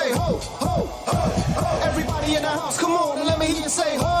say ho, ho, ho, ho. Everybody in the house, come on, let me hear you say ho.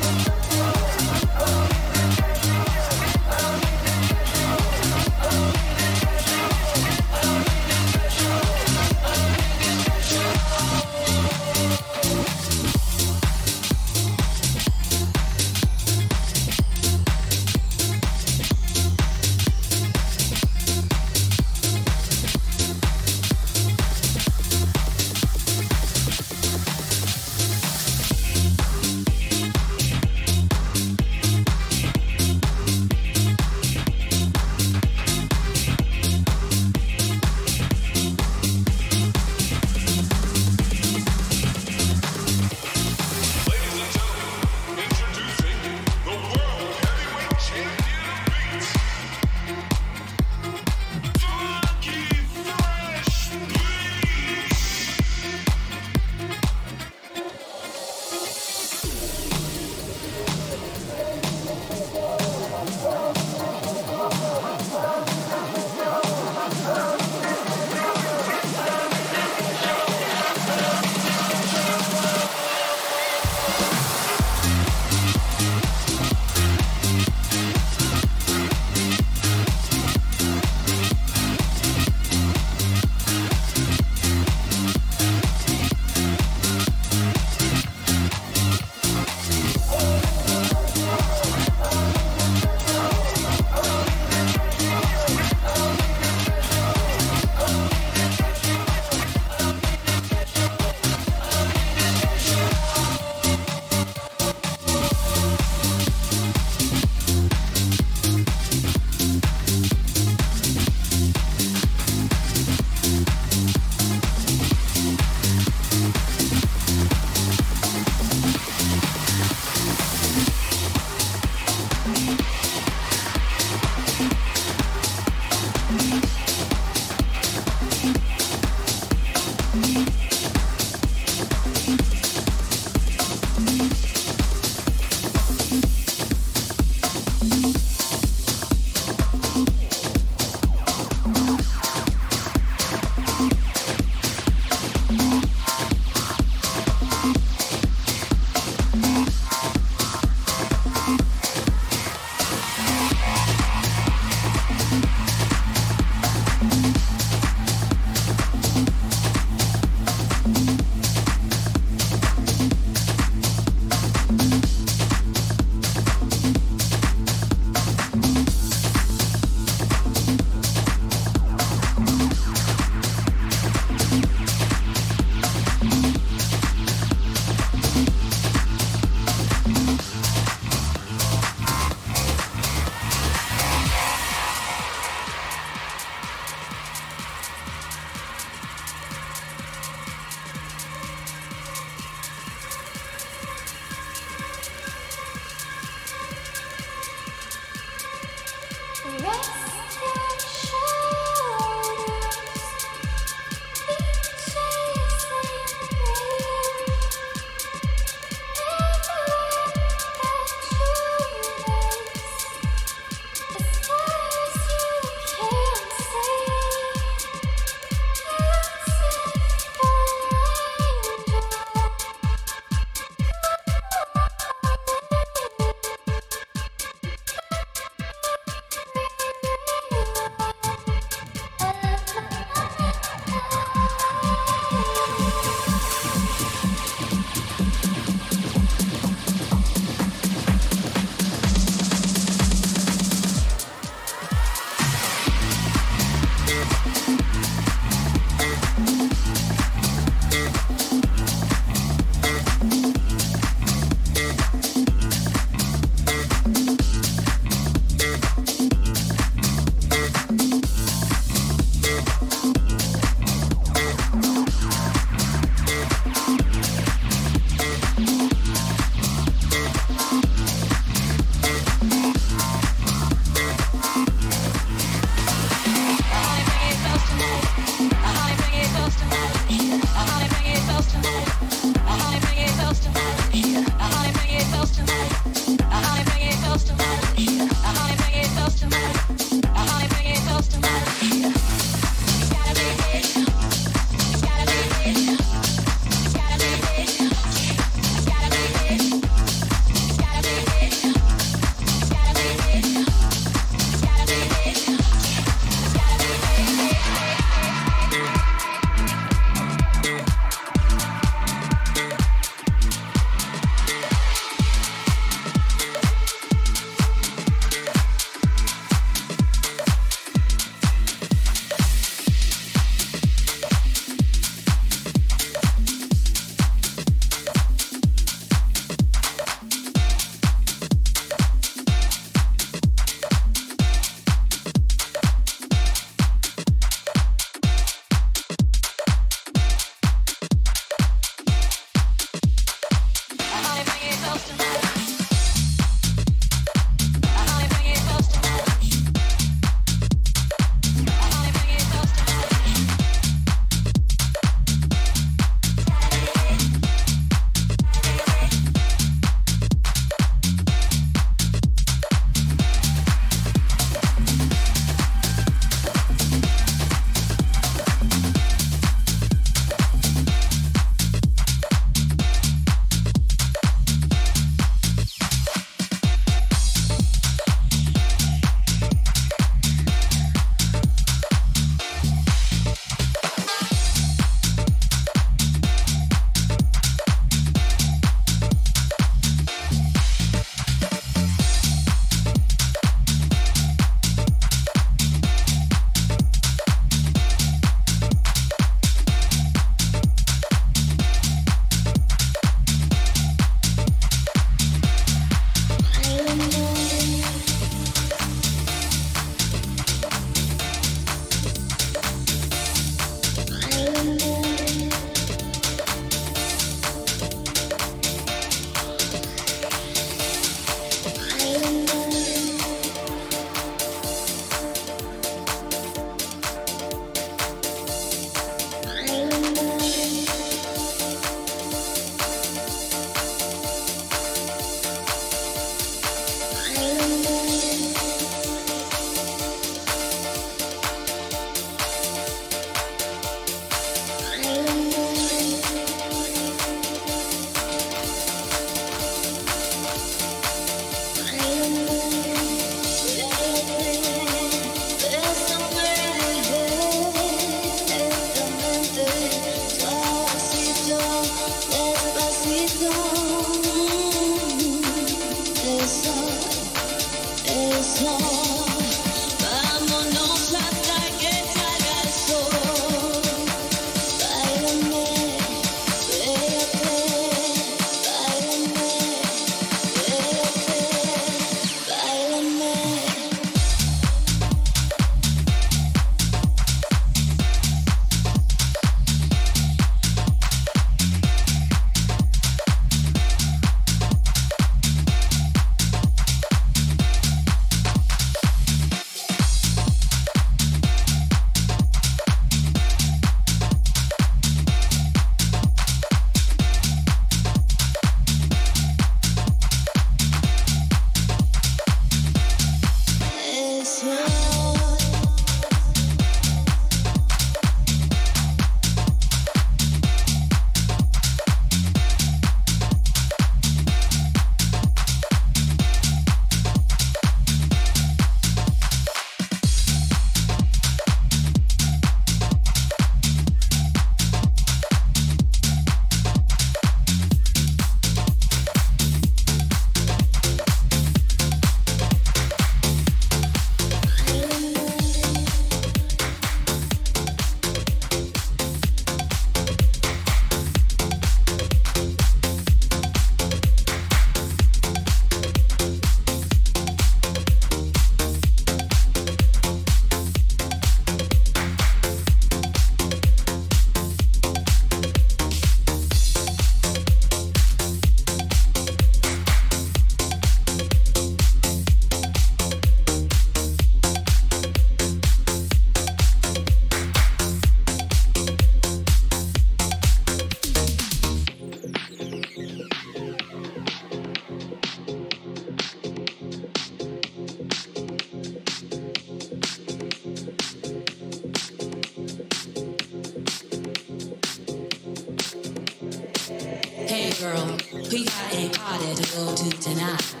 Party to go to tonight.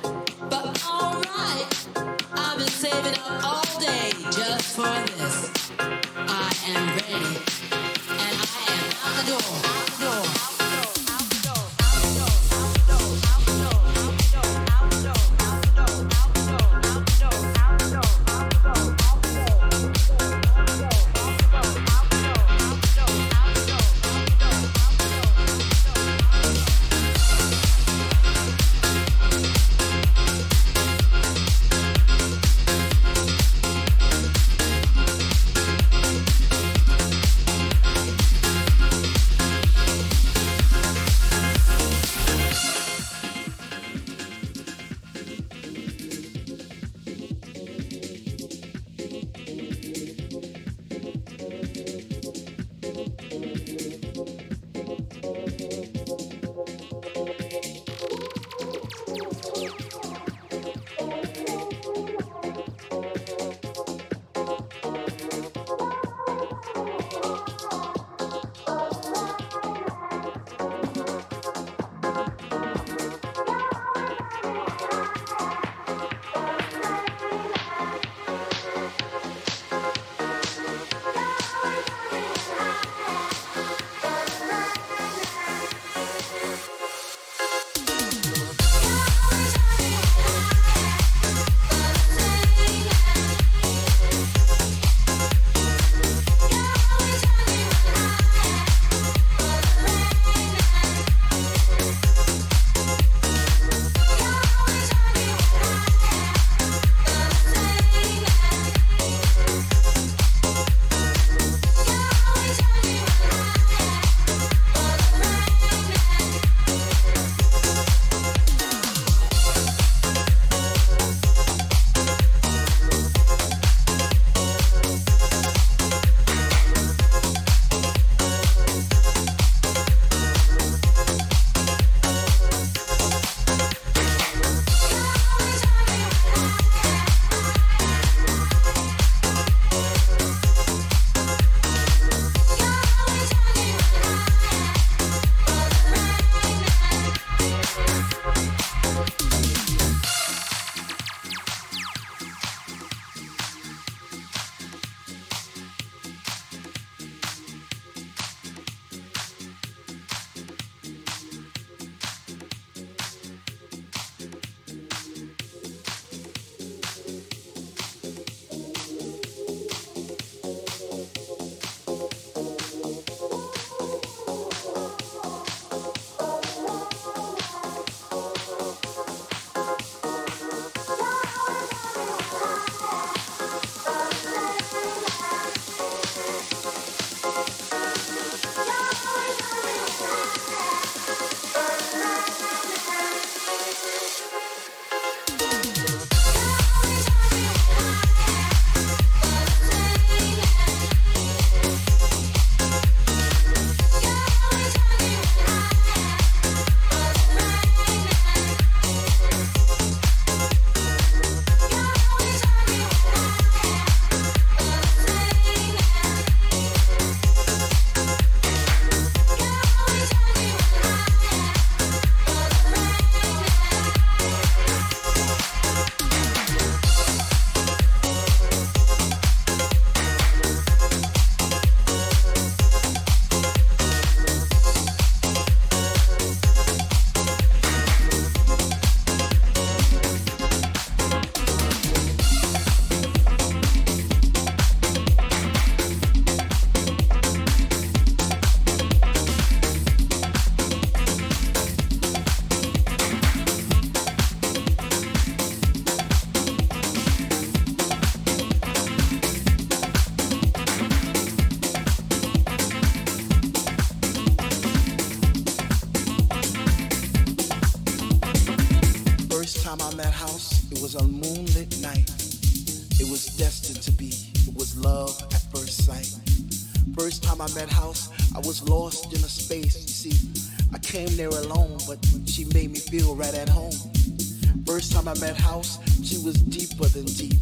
Time I met House, she was deeper than deep.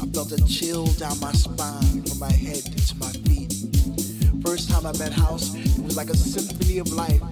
I felt a chill down my spine from my head to my feet. First time I met House, it was like a symphony of And